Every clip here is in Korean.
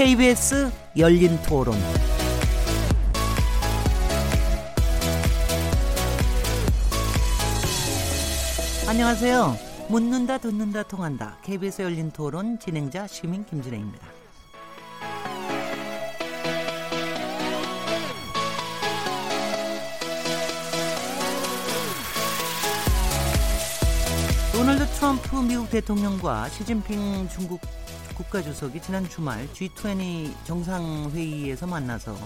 KBS 열린 토론. 안녕하세요. 묻는다, 듣는다, 통한다. KBS 열린 토론 진행자 시민 김진혜입니다. 도널드 트럼프 미국 대통령과 시진핑 중국 국가주석이 지난 주말 G20 정상회의에서 만나서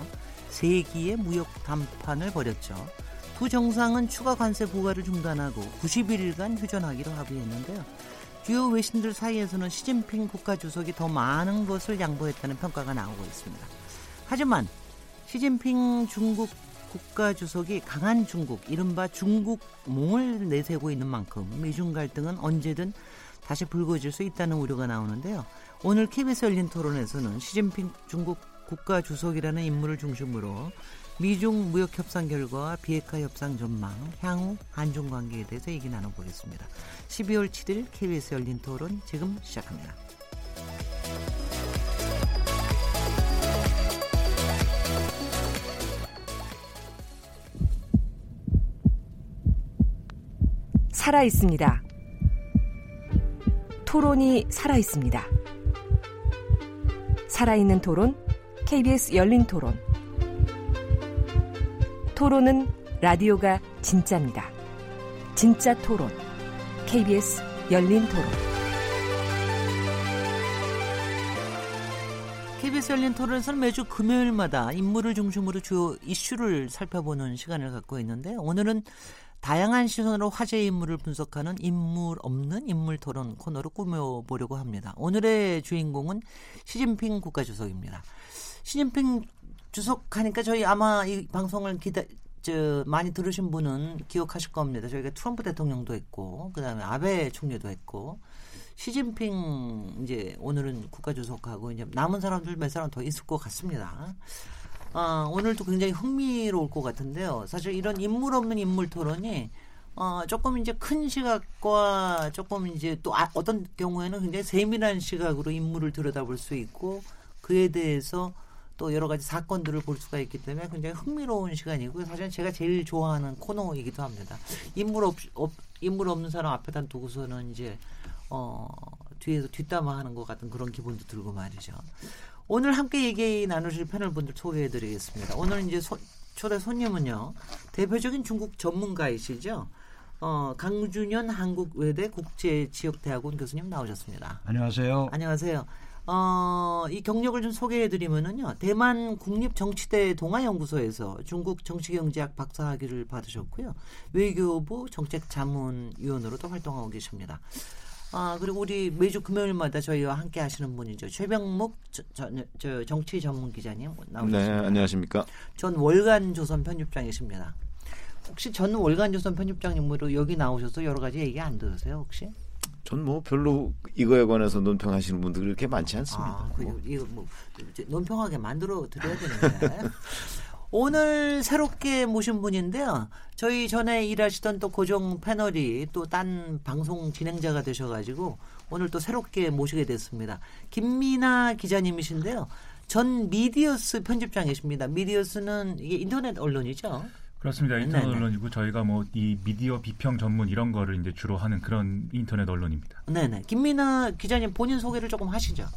세기의 무역 담판을 벌였죠. 두 정상은 추가 관세 부과를 중단하고 90일간 휴전하기로 합의했는데요. 주요 외신들 사이에서는 시진핑 국가주석이 더 많은 것을 양보했다는 평가가 나오고 있습니다. 하지만 시진핑 중국 국가주석이 강한 중국, 이른바 중국 몽을 내세우고 있는 만큼 미중 갈등은 언제든 다시 불거질 수 있다는 우려가 나오는데요. 오늘 KBS 열린 토론에서는 시진핑 중국 국가 주석이라는 인물을 중심으로 미중 무역 협상 결과 비핵화 협상 전망, 향후 한중 관계에 대해서 얘기 나눠보겠습니다. 12월 7일 KBS 열린 토론 지금 시작합니다. 살아 있습니다. 토론이 살아 있습니다. 살아있는 토론, KBS 열린 토론. 토론은 라디오가 진짜입니다. 진짜 토론, KBS 열린 토론. KBS 열린 토론에서는 매주 금요일마다 인물을 중심으로 주요 이슈를 살펴보는 시간을 갖고 있는데 오늘은 다양한 시선으로 화제 인물을 분석하는 인물 없는 인물 토론 코너로 꾸며보려고 합니다. 오늘의 주인공은 시진핑 국가주석입니다. 시진핑 주석 하니까 저희 아마 이 방송을 기다, 저, 많이 들으신 분은 기억하실 겁니다. 저희가 트럼프 대통령도 했고, 그 다음에 아베 총리도 했고, 시진핑 이제 오늘은 국가주석하고 이제 남은 사람들 몇 사람 더 있을 것 같습니다. 어, 오늘도 굉장히 흥미로울 것 같은데요. 사실 이런 인물 없는 인물 토론이 어, 조금 이제 큰 시각과 조금 이제 또 아, 어떤 경우에는 굉장히 세밀한 시각으로 인물을 들여다볼 수 있고 그에 대해서 또 여러 가지 사건들을 볼 수가 있기 때문에 굉장히 흥미로운 시간이고 사실 제가 제일 좋아하는 코너이기도 합니다. 인물 없, 없 인물 없는 사람 앞에다 두고서는 이제 어 뒤에서 뒷담화하는 것 같은 그런 기분도 들고 말이죠. 오늘 함께 얘기 나누실 패널 분들 소개해 드리겠습니다. 오늘 이제 소, 초대 손님은요. 대표적인 중국 전문가이시죠. 어, 강준현 한국외대 국제지역대학원 교수님 나오셨습니다. 안녕하세요. 안녕하세요. 어, 이 경력을 좀 소개해 드리면은요. 대만 국립정치대 동아연구소에서 중국 정치경제학 박사학위를 받으셨고요. 외교부 정책자문위원으로도 활동하고 계십니다. 아, 그리고 우리 매주 금요일마다 저희와 함께 하시는 분이죠. 최병묵 저, 저, 저 정치 전문 기자님 나오셨습니다. 네, 안녕하십니까? 전 월간 조선 편집장이십니다. 혹시 전 월간 조선 편집장님으로 여기 나오셔서 여러 가지 얘기 안 들으세요, 혹시? 전뭐 별로 이거에 관해서 논평하시는 분들 그렇게 많지 않습니다. 아, 그, 이거 뭐 논평하게 만들어 드려야 되는데. 오늘 새롭게 모신 분인데요. 저희 전에 일하시던 또 고정 패널이 또 딴 방송 진행자가 되셔가지고 오늘 또 새롭게 모시게 됐습니다. 김미나 기자님이신데요. 전 미디어스 편집장이십니다. 미디어스는 이게 인터넷 언론이죠. 그렇습니다. 인터넷 네네. 언론이고 저희가 뭐 이 미디어 비평 전문 이런 거를 이제 주로 하는 그런 인터넷 언론입니다. 네네. 김미나 기자님 본인 소개를 조금 하시죠.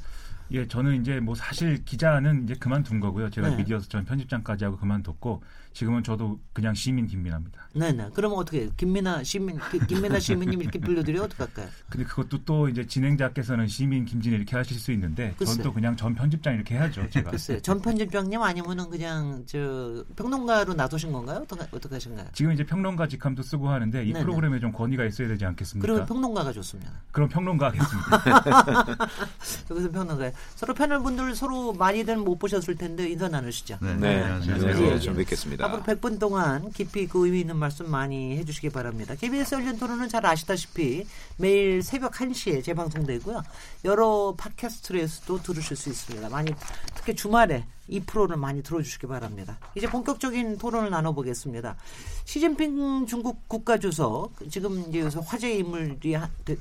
예, 저는 이제 뭐 사실 기자는 이제 그만둔 거고요. 제가 네. 미디어스 전 편집장까지 하고 그만뒀고 지금은 저도 그냥 시민 김민아입니다. 네 네. 그러면 어떻게? 김민아 시민 김민아 시민님 이렇게 불러드려 어떡할까요? 근데 그것도 또 이제 진행자께서는 시민 김진애 이렇게 하실 수 있는데 저는 또 그냥 전 편집장 이렇게 해야죠. 제가. 글쎄요. 전 편집장님 아니면은 그냥 저 평론가로 나서신 건가요? 어떻게 어떻게 하신가요? 지금 이제 평론가 직함도 쓰고 하는데 이 네네. 프로그램에 좀 권위가 있어야 되지 않겠습니까? 그러면 평론가가 좋습니다. 그럼 평론가 하겠습니다. 여기서 평론가 서로 패널 분들 서로 많이들 못 보셨을 텐데 인사 나누시죠. 네, 네. 네. 안녕하세요. 네. 좀 뵙겠습니다. 앞으로 100분 동안 깊이 그 의미 있는 말씀 많이 해주시기 바랍니다. KBS 열린 토론은 잘 아시다시피 매일 새벽 1시에 재방송되고요. 여러 팟캐스트에서도 들으실 수 있습니다. 많이 특히 주말에 이 프로를 많이 들어주시기 바랍니다. 이제 본격적인 토론을 나눠보겠습니다. 시진핑 중국 국가주석 지금 이제 화제의 인물이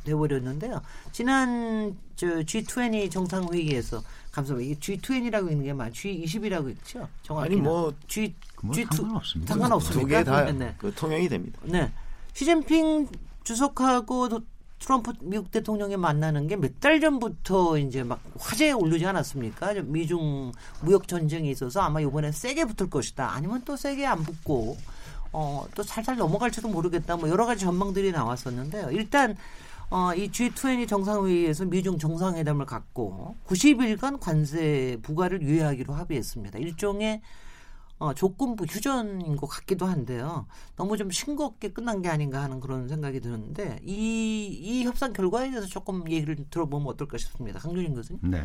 되어버렸는데요. 지난 저 G20 정상회의에서 감사합니다. 이 G20이라고 있는 게막 G20이라고 있죠. 정확히 아니 뭐 G 뭐 G2 상관없습니다. 상관없습니까? 두개다 네. 그 통용이 됩니다. 네. 시진핑 주석하고 도- 트럼프 미국 대통령이 만나는 게 몇 달 전부터 이제 막 화제에 오르지 않았습니까? 저 미중 무역 전쟁이 있어서 아마 이번에 세게 붙을 것이다. 아니면 또 세게 안 붙고 어, 또 살살 넘어갈지도 모르겠다. 뭐 여러 가지 전망들이 나왔었는데요. 일단 어, 이 G20 정상회의에서 미중 정상회담을 갖고 90일간 관세 부과를 유예하기로 합의했습니다. 일종의 어, 조건부 휴전인 것 같기도 한데요. 너무 좀 싱겁게 끝난 게 아닌가 하는 그런 생각이 드는데 이, 이 협상 결과에 대해서 조금 얘기를 들어보면 어떨까 싶습니다. 강준인 교수님. 네.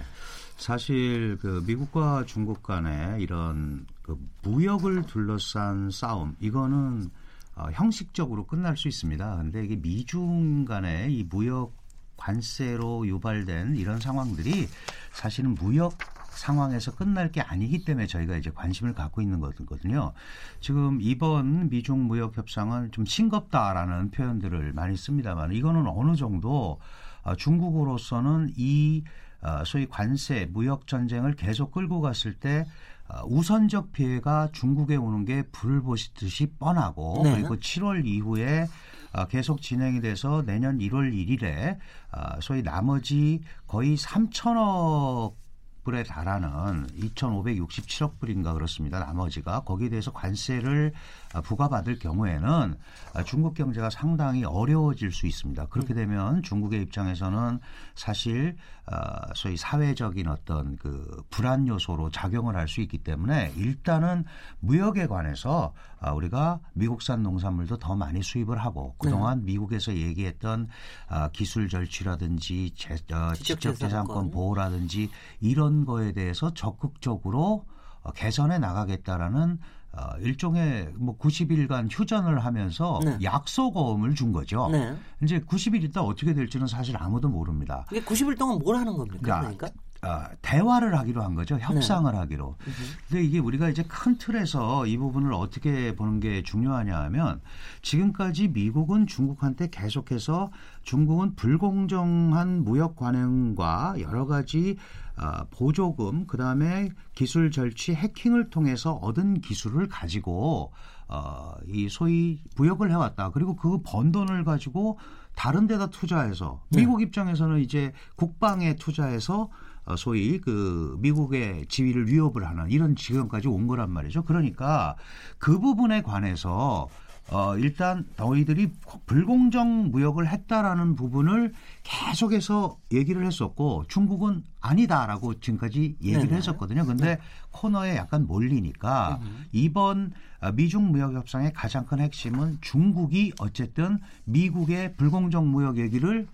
사실 그 미국과 중국 간의 이런 그 무역을 둘러싼 싸움 이거는 어, 형식적으로 끝날 수 있습니다. 근데 이게 미중 간의 이 무역 관세로 유발된 이런 상황들이 사실은 무역 상황에서 끝날 게 아니기 때문에 저희가 이제 관심을 갖고 있는 거거든요. 지금 이번 미중 무역 협상은 좀 싱겁다라는 표현들을 많이 씁니다만 이거는 어느 정도 어, 중국으로서는 이 어, 소위 관세 무역 전쟁을 계속 끌고 갔을 때 어, 우선적 피해가 중국에 오는 게 불을 보시듯이 뻔하고 네. 그리고 7월 이후에 어, 계속 진행이 돼서 내년 1월 1일에 어, 소위 나머지 거의 3천억 불에 달하는 2,567억 불인가 그렇습니다. 나머지가 거기에 대해서 관세를 아, 부과받을 경우에는 아, 중국 경제가 상당히 어려워질 수 있습니다. 그렇게 되면 중국의 입장에서는 사실 아, 소위 사회적인 어떤 그 불안 요소로 작용을 할 수 있기 때문에 일단은 무역에 관해서 아, 우리가 미국산 농산물도 더 많이 수입을 하고 그동안 미국에서 얘기했던 아, 기술 절취라든지 제, 어, 지적재산권. 보호라든지 이런 거에 대해서 적극적으로 어, 개선해 나가겠다라는 어, 일종의 뭐 90일간 휴전을 하면서 네. 약속어음을 준 거죠. 네. 이제 90일 있다 어떻게 될지는 사실 아무도 모릅니다. 이게 90일 동안 뭘 하는 겁니까? 그러니까 그러니까? 어, 대화를 하기로 한 거죠. 협상을 하기로. 음. 근데 이게 우리가 이제 큰 틀에서 이 부분을 어떻게 보는 게 중요하냐 하면 지금까지 미국은 중국한테 계속해서 중국은 불공정한 무역 관행과 여러 가지 어, 보조금 그 다음에 기술 절취 해킹을 통해서 얻은 기술을 가지고 어, 이 소위 무역을 해왔다. 그리고 그 번 돈을 가지고 다른 데다 투자해서 미국 입장에서는 이제 국방에 투자해서 어, 소위 그 미국의 지위를 위협을 하는 이런 지경까지 온 거란 말이죠. 그러니까 그 부분에 관해서 어, 일단 너희들이 불공정 무역을 했다라는 부분을 계속해서 얘기를 했었고 중국은 아니다라고 지금까지 얘기를 네네. 했었거든요. 근데 코너에 약간 몰리니까 이번 아, 미중 무역 협상의 가장 큰 핵심은 중국이 어쨌든 미국의 불공정 무역 얘기를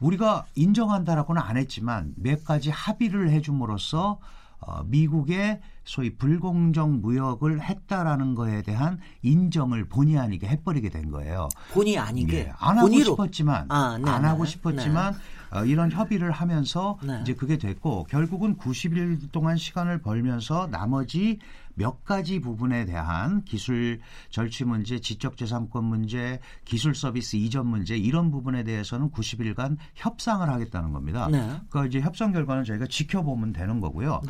우리가 인정한다라고는 안 했지만 몇 가지 합의를 해줌으로써 어, 미국의 소위 불공정 무역을 했다라는 거에 대한 인정을 본의 아니게 해버리게 된 거예요. 본의 아니게 예, 안 하고 본의로. 싶었지만 아, 네, 안 네, 하고 싶었지만 어, 이런 협의를 하면서 네. 이제 그게 됐고 결국은 90일 동안 시간을 벌면서 나머지 몇 가지 부분에 대한 기술 절취 문제, 지적재산권 문제, 기술 서비스 이전 문제 이런 부분에 대해서는 90일간 협상을 하겠다는 겁니다. 네. 그러니까 이제 협상 결과는 저희가 지켜보면 되는 거고요.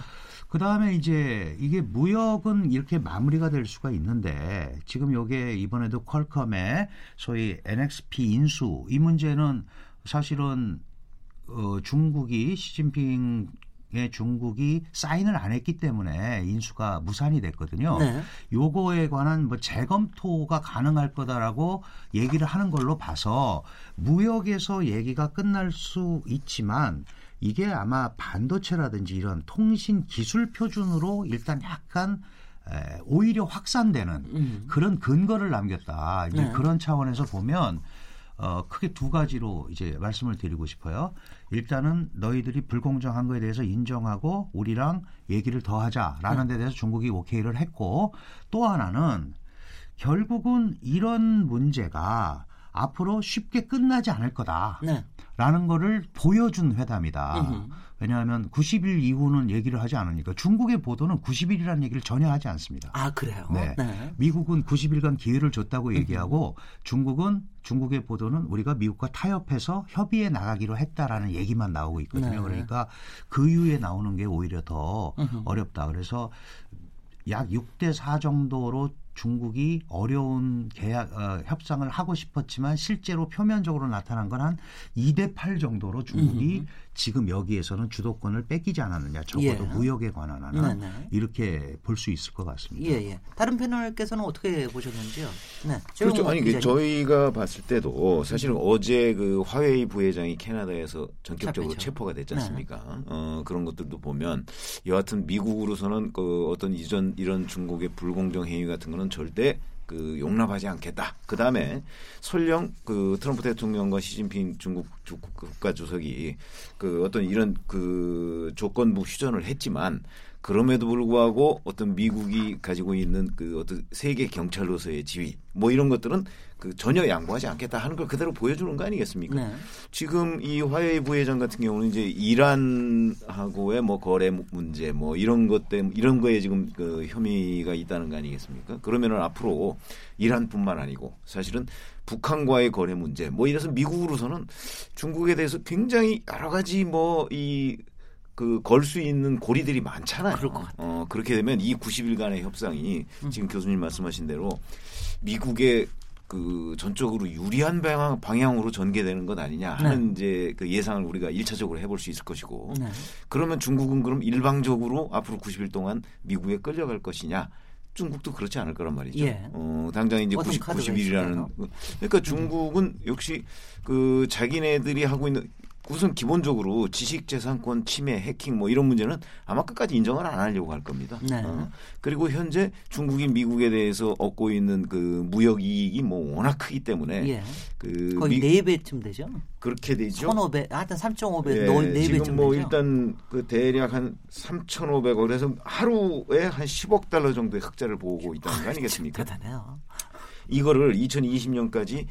그 다음에 이제 이게 무역은 이렇게 마무리가 될 수가 있는데 지금 요게 이번에도 퀄컴의 소위 NXP 인수 이 문제는 사실은 어, 중국이 시진핑 의 중국이 사인을 안 했기 때문에 인수가 무산이 됐거든요. 네. 요거에 관한 뭐 재검토가 가능할 거다라고 얘기를 하는 걸로 봐서 무역에서 얘기가 끝날 수 있지만 이게 아마 반도체라든지 이런 통신 기술 표준으로 일단 약간 에, 오히려 확산되는 그런 근거를 남겼다. 이제 네. 그런 차원에서 보면 어, 크게 두 가지로 이제 말씀을 드리고 싶어요. 일단은 너희들이 불공정한 거에 대해서 인정하고 우리랑 얘기를 더 하자라는 데 대해서 중국이 오케이를 했고 또 하나는 결국은 이런 문제가 앞으로 쉽게 끝나지 않을 거다. 네. 라는 거를 보여준 회담이다. 음흠. 왜냐하면 90일 이후는 얘기를 하지 않으니까 중국의 보도는 90일이라는 얘기를 전혀 하지 않습니다. 아 그래요. 네. 미국은 90일간 기회를 줬다고 얘기하고 중국은 중국의 보도는 우리가 미국과 타협해서 협의에 나가기로 했다라는 얘기만 나오고 있거든요. 네. 그러니까 그 이후에 나오는 게 오히려 더 음흠. 어렵다. 그래서 약 6대 4 정도로 중국이 어려운 계약 어, 협상을 하고 싶었지만 실제로 표면적으로 나타난 건 한 2대 8 정도로 중국이 음흠. 지금 여기에서는 주도권을 뺏기지 않았느냐. 적어도 예. 무역에 관한 하나 네네. 이렇게 볼 수 있을 것 같습니다. 예, 예. 다른 패널께서는 어떻게 보셨는지요? 네. 그렇죠. 아니 그 기자님. 저희가 봤을 때도 사실은 어제 그 화웨이 부회장이 캐나다에서 전격적으로 잡혔죠. 체포가 됐지 네. 않습니까? 어, 그런 것들도 보면 여하튼 미국으로서는 그 어떤 이전 이런 중국의 불공정 행위 같은 거는 절대 그 용납하지 않겠다. 그 다음에 설령 그 트럼프 대통령과 시진핑 중국 주- 국가 주석이 그 어떤 이런 그 조건부 휴전을 했지만 그럼에도 불구하고 어떤 미국이 가지고 있는 그 어떤 세계 경찰로서의 지위 뭐 이런 것들은 그 전혀 양보하지 않겠다 하는 걸 그대로 보여주는 거 아니겠습니까? 네. 지금 이 화웨이 부회장 같은 경우는 이제 이란하고의 뭐 거래 문제 뭐 이런 것 때문에 이런 거에 지금 그 혐의가 있다는 거 아니겠습니까? 그러면은 앞으로 이란뿐만 아니고 사실은 북한과의 거래 문제 뭐 이래서 미국으로서는 중국에 대해서 굉장히 여러 가지 뭐이 그 걸 수 있는 고리들이 많잖아요. 그럴 것 같아요. 어, 그렇게 되면 이 90일간의 협상이 음. 지금 교수님 말씀하신 대로 미국의 그 전적으로 유리한 방향, 방향으로 전개되는 것 아니냐 하는 이제 그 예상을 우리가 일차적으로 해볼 수 있을 것이고 네. 그러면 중국은 그럼 일방적으로 앞으로 90일 동안 미국에 끌려갈 것이냐? 중국도 그렇지 않을 거란 말이죠. 예. 어, 당장 이제 어떤 90, 카드가 90일이라는 있을까요? 그러니까 중국은 역시 그 자기네들이 하고 있는 우선 기본적으로 지식재산권 침해, 해킹 뭐 이런 문제는 아마 끝까지 인정을 안 하려고 할 겁니다. 네. 어. 그리고 현재 중국이 미국에 대해서 얻고 있는 그 무역 이익이 뭐 워낙 크기 때문에 예. 그 거의 미- 네 배쯤 되죠. 그렇게 되죠. 1,500, 하여튼 3.5배, 예, 네 배쯤 지금 뭐 되죠. 일단 그 대략 한 3,500억 그래서 하루에 한 10억 달러 정도의 흑자를 보고 있다는 거 아니겠습니까? 대단해요. 이거를 2020년까지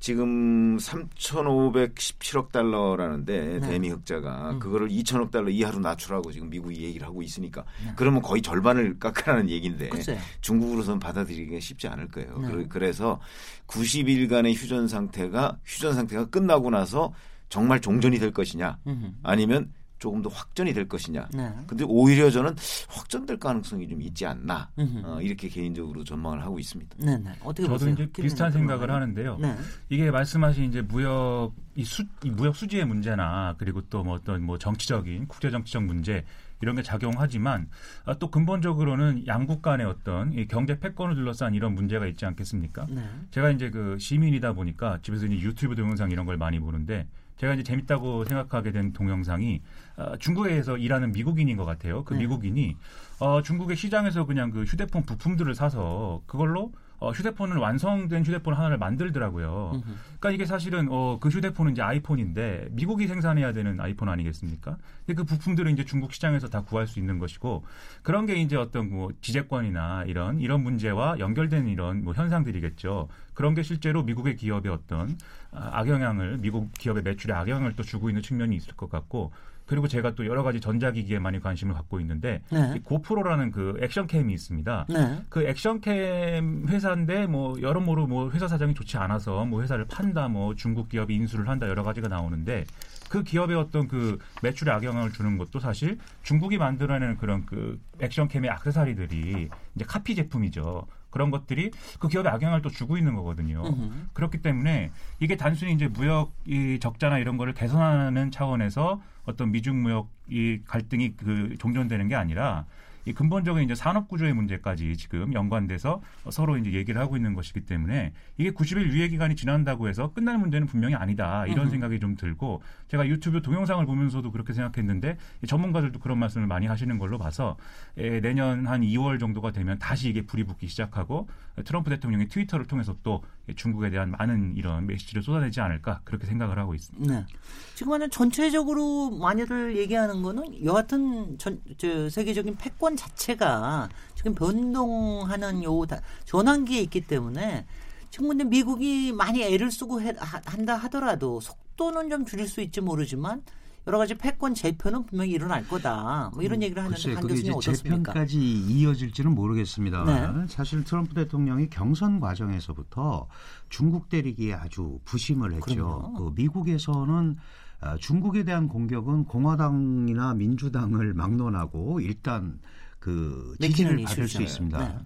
지금 3,517억 달러라는데 네. 대미 흑자가 음. 그거를 2천억 달러 이하로 낮추라고 지금 미국이 얘기를 하고 있으니까 그러면 거의 절반을 깎으라는 얘기인데 글쎄요. 중국으로서는 받아들이기가 쉽지 않을 거예요. 네. 그래- 그래서 90일간의 휴전 상태가 휴전 상태가 끝나고 나서 정말 종전이 될 것이냐 음흠. 아니면 조금 더 확전이 될 것이냐. 네. 근데 오히려 저는 확전될 가능성이 좀 있지 않나. 어, 이렇게 개인적으로 전망을 하고 있습니다. 네, 네. 어떻게 저도 보세요? 이제 비슷한 생각을? 하는데요. 네. 이게 말씀하신 이제 무역 이, 수, 이 무역 수지의 문제나 그리고 또 뭐 어떤 뭐 정치적인 국제 정치적 문제 이런 게 작용하지만 아, 또 근본적으로는 양국 간의 어떤 이 경제 패권을 둘러싼 이런 문제가 있지 않겠습니까? 네. 제가 이제 그 시민이다 보니까 집에서 이제 유튜브 동영상 이런 걸 많이 보는데 제가 이제 재밌다고 생각하게 된 동영상이 어, 중국에서 일하는 미국인인 것 같아요. 그 네. 미국인이 어, 중국의 시장에서 그냥 그 휴대폰 부품들을 사서 그걸로 어, 휴대폰을 완성된 휴대폰 하나를 만들더라고요. 음흠. 그러니까 이게 사실은 어, 그 휴대폰은 이제 아이폰인데 미국이 생산해야 되는 아이폰 아니겠습니까? 근데 그 부품들은 이제 중국 시장에서 다 구할 수 있는 것이고 그런 게 이제 어떤 뭐 지재권이나 이런 이런 문제와 연결된 이런 뭐 현상들이겠죠. 그런 게 실제로 미국의 기업의 어떤 아, 악영향을 미국 기업의 매출에 악영향을 또 주고 있는 측면이 있을 것 같고 그리고 제가 또 여러 가지 전자기기에 많이 관심을 갖고 있는데 네. 이 고프로라는 그 액션캠이 있습니다. 네. 그 액션캠 회사인데 뭐 여러모로 뭐 회사 사정이 좋지 않아서 뭐 회사를 판다 뭐 중국 기업이 인수를 한다 여러 가지가 나오는데 그 기업의 어떤 그 매출에 악영향을 주는 것도 사실 중국이 만들어내는 그런 그 액션캠의 액세서리들이 이제 카피 제품이죠. 그런 것들이 그 기업에 악영향을 또 주고 있는 거거든요. 음흠. 그렇기 때문에 이게 단순히 이제 무역 이 적자나 이런 거를 개선하는 차원에서 어떤 미중 무역 이 갈등이 그 종전되는 게 아니라 이 근본적인 이제 산업 구조의 문제까지 지금 연관돼서 서로 이제 얘기를 하고 있는 것이기 때문에 이게 90일 유예 기간이 지난다고 해서 끝날 문제는 분명히 아니다 이런 음흠. 생각이 좀 들고 제가 유튜브 동영상을 보면서도 그렇게 생각했는데 이 전문가들도 그런 말씀을 많이 하시는 걸로 봐서 에, 내년 한 2월 정도가 되면 다시 이게 불이 붙기 시작하고 트럼프 대통령이 트위터를 통해서 또 중국에 대한 많은 이런 메시지를 쏟아내지 않을까 그렇게 생각을 하고 있습니다. 네. 지금은 전체적으로 많이들 얘기하는 거는 여하튼 전, 저 세계적인 패권 자체가 지금 변동하는 요 다- 전환기에 있기 때문에 지금 근데 미국이 많이 애를 쓰고 해, 하- 한다 하더라도 속도는 좀 줄일 수 있지 모르지만 여러 가지 패권 재편은 분명히 일어날 거다. 뭐 이런 얘기를 하는데 이제 교수님 어떻습니까? 재편까지 이어질지는 모르겠습니다. 네. 사실 트럼프 대통령이 경선 과정에서부터 중국 때리기에 아주 부심을 했죠. 그 미국에서는 아, 중국에 대한 공격은 공화당이나 민주당을 막론하고 일단 그 지지를 내키는 받을 수. 있습니다. 네.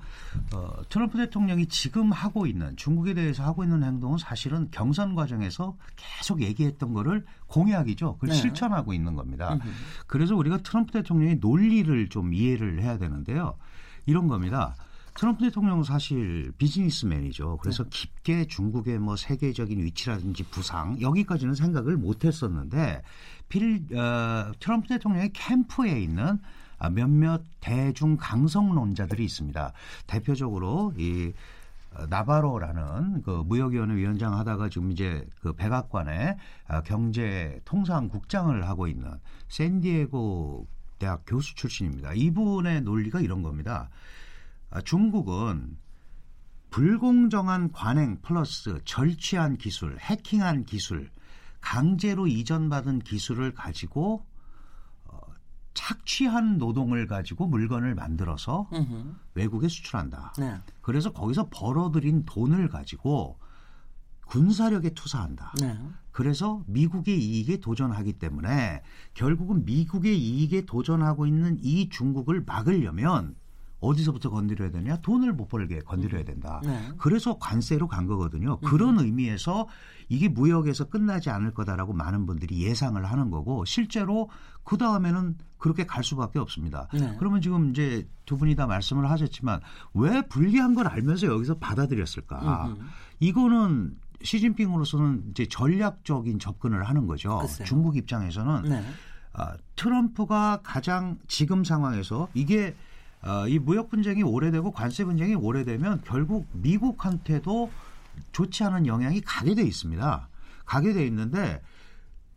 어, 트럼프 대통령이 지금 하고 있는 중국에 대해서 하고 있는 행동은 사실은 경선 과정에서 계속 얘기했던 거를 공약이죠. 그걸 네. 실천하고 있는 겁니다. 음흠. 그래서 우리가 트럼프 대통령의 논리를 좀 이해를 해야 되는데요. 이런 겁니다. 트럼프 대통령은 사실 비즈니스맨이죠. 그래서 깊게 중국의 뭐 세계적인 위치라든지 부상 여기까지는 생각을 못 했었는데 필 어, 트럼프 대통령의 캠프에 있는 아, 몇몇 대중 강성론자들이 있습니다. 대표적으로 이 어, 나바로라는 그 무역위원회 위원장 하다가 지금 이제 그 백악관의 아, 경제 통상 국장을 하고 있는 샌디에고 대학 교수 출신입니다. 이분의 논리가 이런 겁니다. 아, 중국은 불공정한 관행 플러스 절취한 기술, 해킹한 기술, 강제로 이전받은 기술을 가지고 어, 착취한 노동을 가지고 물건을 만들어서 음흠. 외국에 수출한다. 네. 그래서 거기서 벌어들인 돈을 가지고 군사력에 투사한다. 네. 그래서 미국의 이익에 도전하기 때문에 결국은 미국의 이익에 도전하고 있는 이 중국을 막으려면 어디서부터 건드려야 되냐? 돈을 못 벌게 건드려야 된다. 네. 그래서 관세로 간 거거든요. 그런 의미에서 이게 무역에서 끝나지 않을 거다라고 많은 분들이 예상을 하는 거고 실제로 그 다음에는 그렇게 갈 수밖에 없습니다. 네. 그러면 지금 이제 두 분이 다 말씀을 하셨지만 왜 불리한 걸 알면서 여기서 받아들였을까? 음흠. 이거는 시진핑으로서는 이제 전략적인 접근을 하는 거죠. 글쎄요. 중국 입장에서는 네. 아, 트럼프가 가장 지금 상황에서 이게 아, 이 무역 분쟁이 오래되고 관세 분쟁이 오래되면 결국 미국한테도 좋지 않은 영향이 가게 돼 있습니다. 가게 돼 있는데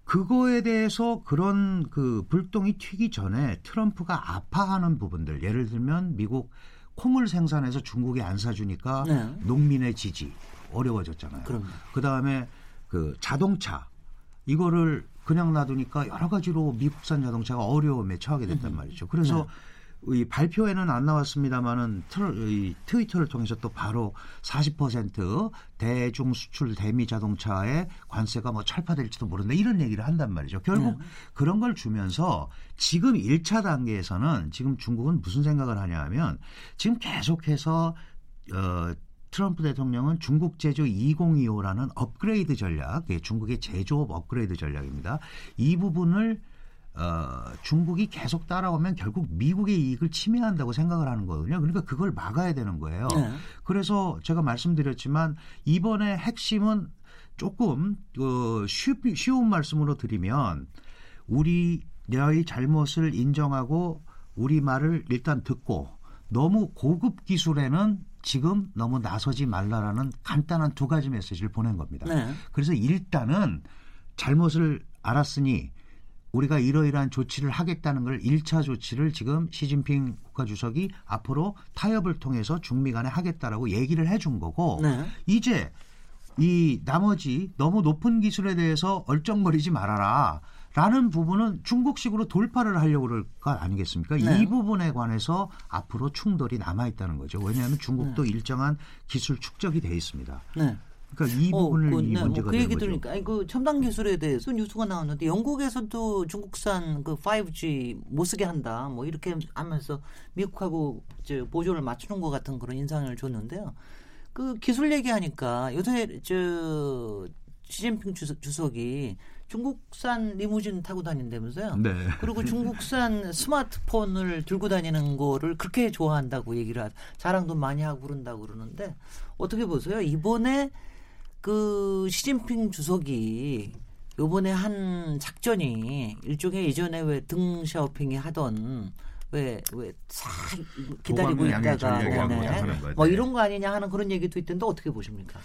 그거에 대해서 그런 그 불똥이 튀기 전에 트럼프가 아파하는 부분들 예를 들면 미국 콩을 생산해서 중국에 안 사주니까 네. 농민의 지지 어려워졌잖아요. 그 다음에 그 자동차 이거를 그냥 놔두니까 여러 가지로 미국산 자동차가 어려움에 처하게 됐단 말이죠. 그래서 이 발표에는 안 나왔습니다만은 이 트위터를 통해서 또 바로 40% 대중 수출 대미 자동차의 관세가 뭐 철파될지도 모른다 이런 얘기를 한단 말이죠. 결국 그런 걸 주면서 지금 1차 단계에서는 지금 중국은 무슨 생각을 하냐 하면 지금 계속해서 어 트럼프 대통령은 중국 제조 2025라는 업그레이드 전략, 예, 중국의 제조업 업그레이드 전략입니다. 이 부분을 어, 중국이 계속 따라오면 결국 미국의 이익을 침해한다고 생각을 하는 거거든요. 그러니까 그걸 막아야 되는 거예요. 네. 그래서 제가 말씀드렸지만 이번에 핵심은 조금 그 쉬, 쉬운 말씀으로 드리면 우리 너의 잘못을 인정하고 우리 말을 일단 듣고 너무 고급 기술에는 지금 너무 나서지 말라라는 간단한 두 가지 메시지를 보낸 겁니다. 네. 그래서 일단은 잘못을 알았으니 우리가 이러이러한 조치를 하겠다는 걸 1차 조치를 지금 시진핑 국가주석이 앞으로 타협을 통해서 중미 간에 하겠다라고 얘기를 해준 거고 네. 이제 이 나머지 너무 높은 기술에 대해서 얼쩡거리지 말아라. 라는 부분은 중국식으로 돌파를 하려고 그럴 것 아니겠습니까? 네. 이 부분에 관해서 앞으로 충돌이 남아 있다는 거죠. 왜냐하면 중국도 일정한 기술 축적이 돼 있습니다. 네. 그러니까 이 부분을 그, 이 네, 문제가 그 되는 얘기. 들으니까 아니, 그 첨단 기술에 대해서 뉴스가 나왔는데 영국에서도 중국산 그 5G 못 쓰게 한다 뭐 이렇게 하면서 미국하고 저 보조를 맞추는 것 같은 그런 인상을 줬는데요. 그 기술 얘기하니까 요새 저 시진핑 주석, 주석 이 중국산 리무진 타고 다닌다면서요. 네. 그리고 중국산 스마트폰을 들고 다니는 거를 그렇게 좋아한다고 얘기를 하, 자랑도 많이 하고 그런다고 그러는데 어떻게 보세요? 이번에 그 시진핑 주석이 요번에 한 작전이 일종의 예전에 왜 등샤오핑이 하던 왜왜 싹 기다리고 도감의 양의 있다가. 뭐 네. 이런 거 아니냐 하는 그런 얘기도 있던데 어떻게 보십니까?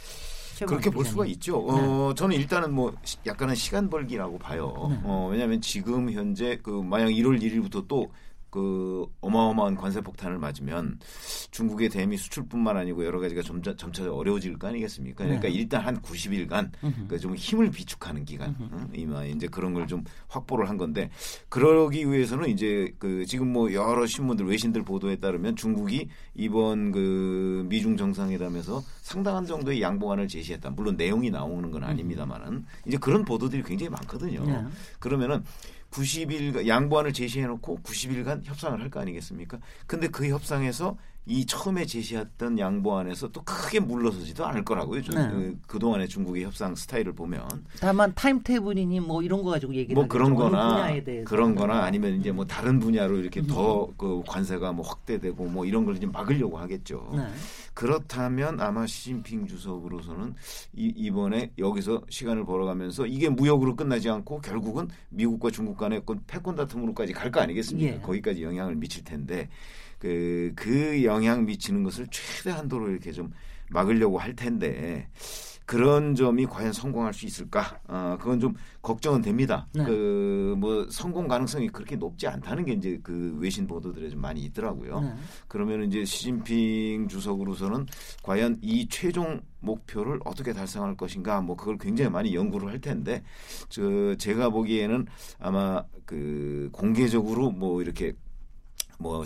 그렇게 볼. 수가 있죠. 어, 저는 일단은 뭐 시- 약간은 시간 벌기라고 봐요. 어, 왜냐하면 지금 현재 그 만약 1월 1일부터 또 그 어마어마한 관세 폭탄을 맞으면 중국의 대미 수출뿐만 아니고 여러 가지가 점차, 점차 어려워질 거 아니겠습니까? 그러니까 네. 일단 한 90일간 그좀 힘을 비축하는 기간, 어? 이마 이제 그런 걸 좀 확보를 한 건데 그러기 위해서는 이제 그 지금 뭐 여러 신문들 외신들 보도에 따르면 중국이 이번 그 미중 정상회담에서 상당한 정도의 양보안을 제시했다. 물론 내용이 나오는 건 아닙니다만은 이제 그런 보도들이 굉장히 많거든요. 네. 그러면 90일 양보안을 제시해놓고 90일간 협상을 할 거 아니겠습니까? 근데 그 협상에서 이 처음에 제시했던 양보안에서 또 크게 물러서지도 않을 거라고요. 좀, 네. 그, 그동안의 중국의 협상 스타일을 보면 다만 타임 테이블이니 뭐 이런 거 가지고 얘기를 뭐 하겠죠. 그런 어느 거나 분야에 대해서. 그런 거나 아니면 이제 뭐 다른 분야로 이렇게 더그 관세가 뭐 확대되고 뭐 이런 걸좀 막으려고 하겠죠. 네. 그렇다면 아마 시진핑 주석으로서는 이, 이번에 여기서 시간을 벌어가면서 이게 무역으로 끝나지 않고 결국은 미국과 중국 간의 패권 다툼으로까지 갈 거 아니겠습니까? 예. 거기까지 영향을 미칠 텐데 그, 그 영향 미치는 것을 최대한도로 이렇게 좀 막으려고 할 텐데 그런 점이 과연 성공할 수 있을까? 어, 그건 좀 걱정은 됩니다. 네. 그뭐 성공 가능성이 그렇게 높지 않다는 게 이제 그 외신 보도들에 좀 많이 있더라고요. 네. 그러면 이제 시진핑 주석으로서는 과연 이 최종 목표를 어떻게 달성할 것인가 뭐 그걸 굉장히 많이 연구를 할 텐데 저 제가 보기에는 아마 그 공개적으로 뭐 이렇게 뭐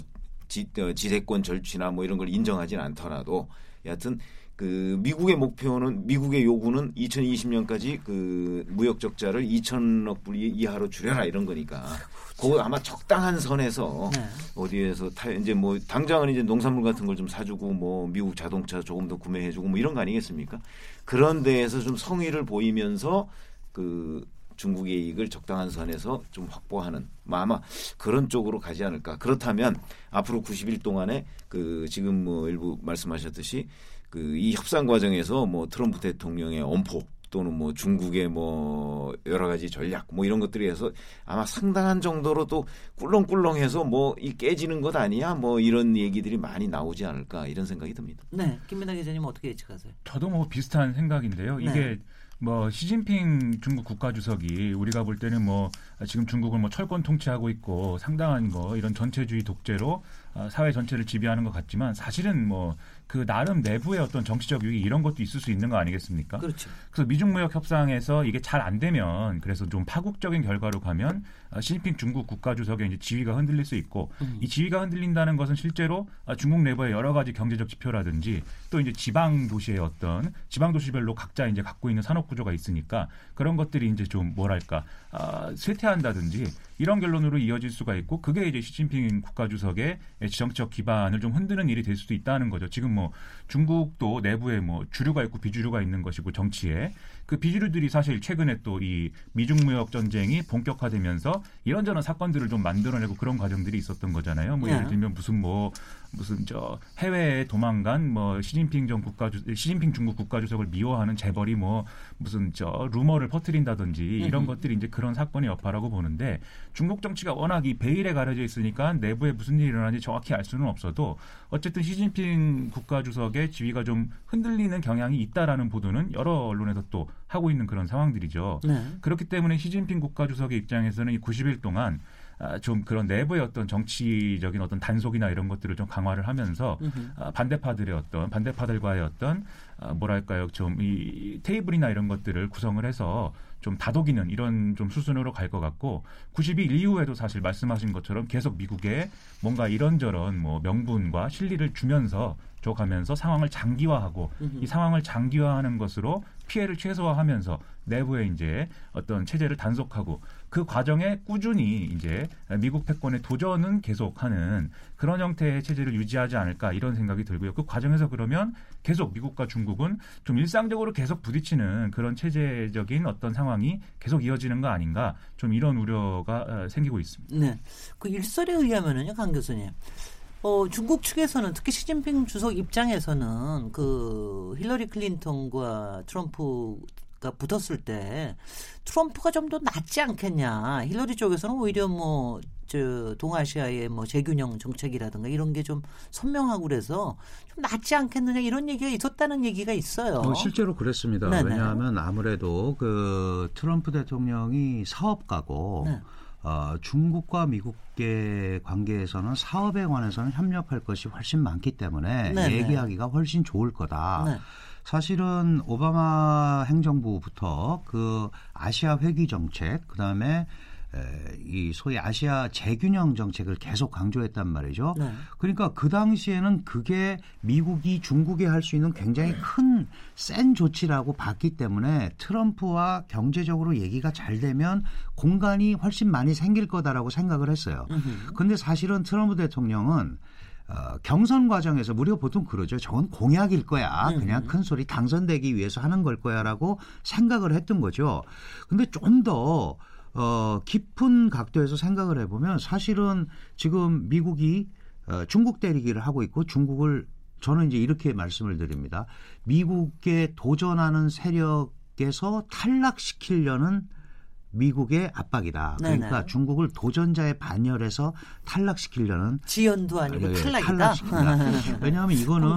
지, 어, 지대권 절취나 뭐 이런 걸 인정하진 않더라도 여하튼 그 미국의 목표는 미국의 요구는 2020년까지 그 무역 적자를 2천억 불 이- 이하로 줄여라 이런 거니까 그거 아마 적당한 선에서 네. 어디에서 타, 이제 뭐 당장은 이제 농산물 같은 걸 좀 사주고 뭐 미국 자동차 조금 더 구매해주고 뭐 이런 거 아니겠습니까? 그런 데에서 좀 성의를 보이면서 그 중국의 이익을 적당한 선에서 좀 확보하는 뭐 아마 그런 쪽으로 가지 않을까. 그렇다면 앞으로 90일 동안에 그 지금 뭐 일부 말씀하셨듯이 그 이 협상 과정에서 뭐 트럼프 대통령의 엄포 또는 뭐 중국의 뭐 여러 가지 전략 뭐 이런 것들이 해서 아마 상당한 정도로 또 꿀렁꿀렁해서 뭐 이 깨지는 것 아니야 뭐 이런 얘기들이 많이 나오지 않을까 이런 생각이 듭니다. 네. 김민아 기자님 어떻게 예측하세요? 저도 뭐 비슷한 생각인데요. 네. 이게 뭐 시진핑 중국 국가주석이 우리가 볼 때는 뭐 지금 중국을 뭐 철권 통치하고 있고 상당한 뭐 이런 전체주의 독재로 아, 사회 전체를 지배하는 것 같지만 사실은 뭐 그 나름 내부의 어떤 정치적 유익 이런 것도 있을 수 있는 거 아니겠습니까? 그렇죠. 그래서 미중 무역 협상에서 이게 잘 안 되면 그래서 좀 파국적인 결과로 가면 아, 시진핑 중국 국가 주석의 이제 지위가 흔들릴 수 있고 음. 이 지위가 흔들린다는 것은 실제로 아, 중국 내부의 여러 가지 경제적 지표라든지 또 이제 지방 도시의 어떤 지방 도시별로 각자 이제 갖고 있는 산업 구조가 있으니까 그런 것들이 이제 좀 뭐랄까 아, 쇠퇴한다든지 이런 결론으로 이어질 수가 있고 그게 이제 시진핑 국가주석의 정치적 기반을 좀 흔드는 일이 될 수도 있다는 거죠. 지금 뭐 중국도 내부에 뭐 주류가 있고 비주류가 있는 것이고 정치에 그 비주류들이 사실 최근에 또 이 미중 무역 전쟁이 본격화되면서 이런저런 사건들을 좀 만들어내고 그런 과정들이 있었던 거잖아요. 뭐 네. 예를 들면 무슨 뭐 무슨 저 해외에 도망간 뭐 시진핑 전 국가 주 시진핑 중국 국가 주석을 미워하는 재벌이 뭐 무슨 저 루머를 퍼뜨린다든지 이런. 것들이 이제 그런 사건의 여파라고 보는데 중국 정치가 워낙 이 베일에 가려져 있으니까 내부에 무슨 일이 일어나는지 정확히 알 수는 없어도 어쨌든 시진핑 국가 주석의 지위가 좀 흔들리는 경향이 있다라는 보도는 여러 언론에서 또 하고 있는 그런 상황들이죠. 네. 그렇기 때문에 시진핑 국가주석의 입장에서는 이 90일 동안 아, 좀 그런 내부의 어떤 정치적인 어떤 단속이나 이런 것들을 좀 강화를 하면서. 아, 반대파들의 어떤 반대파들과의 어떤 아, 뭐랄까요 좀 이 테이블이나 이런 것들을 구성을 해서 좀 다독이는 이런 좀 수순으로 갈 것 같고 90일 이후에도 사실 말씀하신 것처럼 계속 미국에 뭔가 이런저런 뭐 명분과 실리를 주면서 줘 가면서 상황을 장기화하고 음흠. 이 상황을 장기화하는 것으로 피해를 최소화하면서 내부에 이제 어떤 체제를 단속하고 그 과정에 꾸준히 이제 미국 패권의 도전은 계속하는 그런 형태의 체제를 유지하지 않을까 이런 생각이 들고요. 그 과정에서 그러면 계속 미국과 중국은 좀 일상적으로 계속 부딪히는 그런 체제적인 어떤 상황이 계속 이어지는 거 아닌가 좀 이런 우려가 어, 생기고 있습니다. 네. 그 일설에 의하면은요, 강 교수님. 어, 중국 측에서는 특히 시진핑 주석 입장에서는 그 힐러리 클린턴과 트럼프가 붙었을 때 트럼프가 좀 더 낫지 않겠냐. 힐러리 쪽에서는 오히려 뭐, 저, 동아시아의 뭐 재균형 정책이라든가 이런 게 좀 선명하고 그래서 좀 낫지 않겠느냐 이런 얘기가 있었다는 얘기가 있어요. 어, 실제로 그랬습니다. 네네. 왜냐하면 아무래도 그 트럼프 대통령이 사업가고 네. 어, 중국과 미국의 관계에서는 사업에 관해서는 협력할 것이 훨씬 많기 때문에 네네. 얘기하기가 훨씬 좋을 거다. 네. 사실은 오바마 행정부부터 그 아시아 회귀 정책, 그 다음에 이 소위 아시아 재균형 정책을 계속 강조했단 말이죠. 네. 그러니까 그 당시에는 그게 미국이 중국에 할 수 있는 굉장히 큰 센 조치라고 봤기 때문에 트럼프와 경제적으로 얘기가 잘 되면 공간이 훨씬 많이 생길 거다라고 생각을 했어요. 근데 사실은 트럼프 대통령은 어, 경선 과정에서 우리가 보통 그러죠. 저건 공약일 거야. 그냥 큰 소리 당선되기 위해서 하는 걸 거야라고 생각을 했던 거죠. 근데 좀더 어, 깊은 각도에서 생각을 해보면 사실은 지금 미국이 어, 중국 때리기를 하고 있고 중국을 저는 이제 이렇게 말씀을 드립니다. 미국에 도전하는 세력에서 탈락시키려는 미국의 압박이다. 그러니까 네네. 중국을 도전자의 반열에서 탈락시키려는 지연도 아니고 예, 예, 탈락이다. 왜냐하면 이거는.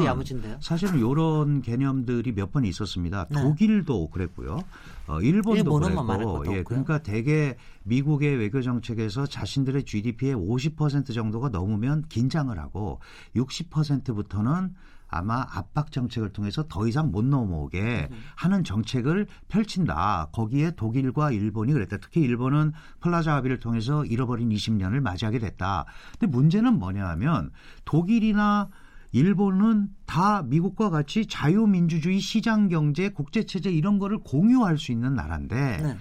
사실은 이런 개념들이 몇 번 있었습니다. 네. 독일도 그랬고요. 어, 일본도 뭐 그랬고. 예. 그러니까 대개 미국의 외교 정책에서 자신들의 GDP의 50% 정도가 넘으면 긴장을 하고 60%부터는 아마 압박 정책을 통해서 더 이상 못 넘어오게 음. 하는 정책을 펼친다. 거기에 독일과 일본이 그랬다. 특히 일본은 플라자 합의를 통해서 잃어버린 20년을 맞이하게 됐다. 근데 문제는 뭐냐 하면 독일이나 일본은 다 미국과 같이 자유민주주의 시장 경제 국제 체제 이런 거를 공유할 수 있는 나라인데 네.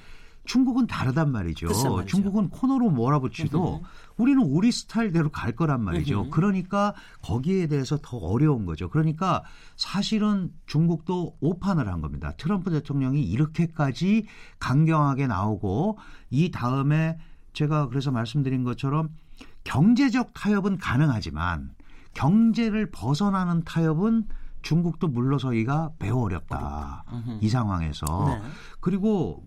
중국은 다르단 말이죠. 말이죠. 중국은 코너로 몰아붙이도 우리는 우리 스타일대로 갈 거란 말이죠. 음흠. 그러니까 거기에 대해서 더 어려운 거죠. 그러니까 사실은 중국도 오판을 한 겁니다. 트럼프 대통령이 이렇게까지 강경하게 나오고 이 다음에 제가 그래서 말씀드린 것처럼 경제적 타협은 가능하지만 경제를 벗어나는 타협은 중국도 물러서기가 매우 어렵다. 음흠. 이 상황에서. 네. 그리고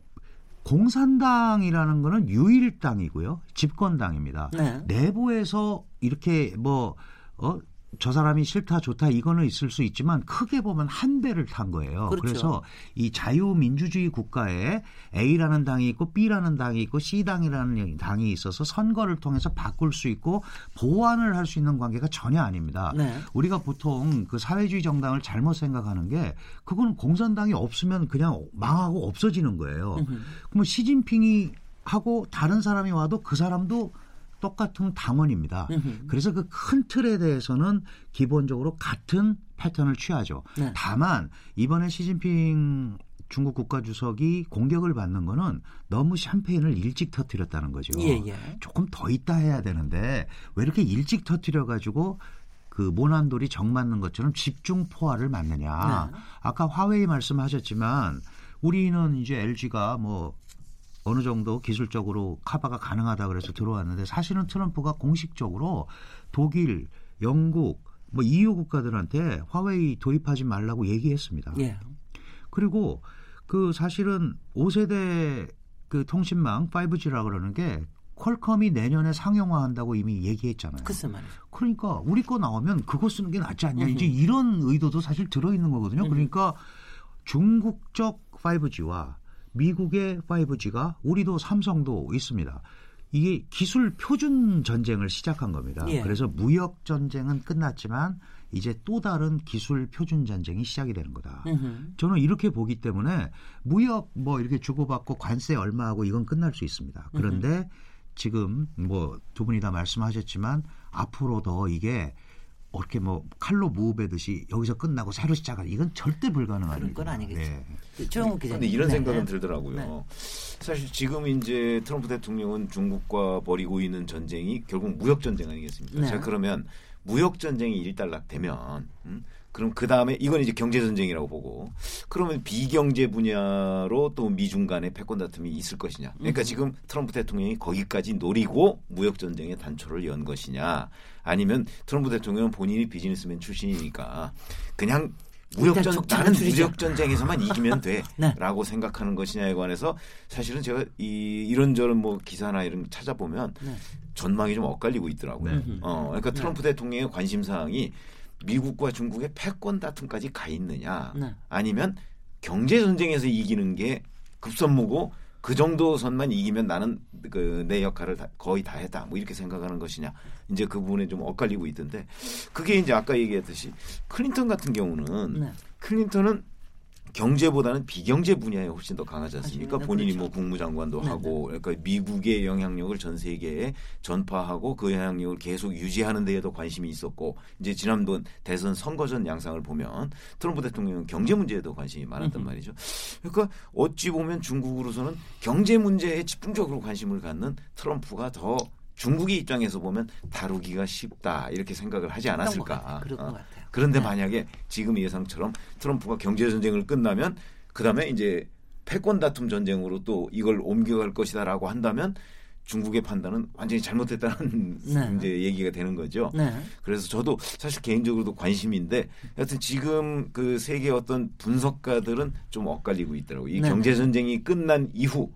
공산당이라는 거는 유일당이고요. 집권당입니다. 네. 내부에서 이렇게 뭐, 어, 저 사람이 싫다 좋다 이거는 있을 수 있지만 크게 보면 한 배를 탄 거예요. 그렇죠. 그래서이 자유민주주의 국가에 A라는 당이 있고 B라는 당이 있고 C당이라는 당이 있어서 선거를 통해서 바꿀 수 있고 보완을 할 수 있는 관계가 전혀 아닙니다. 네. 우리가 보통 그 사회주의 정당을 잘못 생각하는 게 그건 공산당이 없으면 그냥 망하고 없어지는 거예요. 그러면 시진핑이 하고 다른 사람이 와도 그 사람도 똑같은 당원입니다. 그래서 그 큰 틀에 대해서는 기본적으로 같은 패턴을 취하죠. 네. 다만 이번에 시진핑 중국 국가주석이 공격을 받는 거는 너무 샴페인을 일찍 터뜨렸다는 거죠. 예, 예. 조금 더 있다 해야 되는데 왜 이렇게 일찍 터뜨려 가지고 그 모난돌이 정 맞는 것처럼 집중 포화를 맞느냐. 네. 아까 화웨이 말씀하셨지만 우리는 이제 LG가 뭐 어느 정도 기술적으로 카바가 가능하다 그래서 들어왔는데 사실은 트럼프가 공식적으로 독일, 영국, 뭐 EU 국가들한테 화웨이 도입하지 말라고 얘기했습니다. 예. 그리고 그 사실은 5세대 그 통신망 5G라 그러는 게 퀄컴이 내년에 상용화한다고 이미 얘기했잖아요. 글쎄 말이죠. 그러니까 우리 거 나오면 그거 쓰는 게 낫지 않냐. 이제 이런 의도도 사실 들어 있는 거거든요. 그러니까 중국적 5G와 미국의 5G가 우리도 삼성도 있습니다. 이게 기술 표준 전쟁을 시작한 겁니다. 예. 그래서 무역 전쟁은 끝났지만 이제 또 다른 기술 표준 전쟁이 시작이 되는 거다. 음흠. 저는 이렇게 보기 때문에 무역 뭐 이렇게 주고받고 관세 얼마 하고 이건 끝날 수 있습니다. 그런데 지금 뭐 두 분이 다 말씀하셨지만 앞으로 더 이게 이렇게 뭐 칼로 무배듯이 여기서 끝나고 새로 시작할 이건 절대 불가능한 그런 건 일입니다. 아니겠죠. 네. 조영욱. 근데 이런 네. 생각은 들더라고요. 네. 사실 지금 이제 트럼프 대통령은 중국과 벌이고 있는 전쟁이 결국 무역 전쟁 아니겠습니까? 네. 자 그러면 무역 전쟁이 일단락 되면 음? 그럼 그 다음에 이건 이제 경제 전쟁이라고 보고 그러면 비경제 분야로 또 미중 간의 패권 다툼이 있을 것이냐? 그러니까 지금 트럼프 대통령이 거기까지 노리고 무역 전쟁의 단초를 연 것이냐? 아니면 트럼프 대통령은 본인이 비즈니스맨 출신이니까 그냥 무역 일단 전 족장을 나는. 무역 전쟁에서만 이기면 네. 돼라고 생각하는 것이냐에 관해서 사실은 제가 이 이런저런 뭐 기사나 이런 거 찾아보면 네. 전망이 좀 엇갈리고 있더라고요. 네. 어, 그러니까 트럼프 대통령의 관심 사항이 미국과 중국의 패권 다툼까지 가 있느냐, 네. 아니면 경제 전쟁에서 이기는 게 급선무고 그 정도 선만 이기면 나는 그 내 역할을 다, 거의 다 했다. 뭐 이렇게 생각하는 것이냐. 이제 그 부분에 좀 엇갈리고 있던데 그게 이제 아까 얘기했듯이 클린턴 같은 경우는 네. 클린턴은 경제보다는 비경제 분야에 훨씬 더 강하지 않습니까? 맞습니다. 본인이 그렇죠. 뭐 국무장관도 네네. 하고 그러니까 미국의 영향력을 전 세계에 전파하고 그 영향력을 계속 유지하는 데에도 관심이 있었고 이제 지난번 대선 선거 전 양상을 보면 트럼프 대통령은 경제 문제에도 관심이 많았단 말이죠. 그러니까 어찌 보면 중국으로서는 경제 문제에 집중적으로 관심을 갖는 트럼프가 더 중국의 입장에서 보면 다루기가 쉽다 이렇게 생각을 하지 않았을까. 그럴 것 어. 같아요. 그런데 네. 만약에 지금 예상처럼 트럼프가 경제 전쟁을 끝나면 그 다음에 이제 패권 다툼 전쟁으로 또 이걸 옮겨갈 것이다라고 한다면 중국의 판단은 완전히 잘못했다는 네. 이제 얘기가 되는 거죠. 네. 그래서 저도 사실 개인적으로도 관심인데 하여튼 지금 그 세계 어떤 분석가들은 좀 엇갈리고 있더라고요. 이 네. 경제 전쟁이 끝난 이후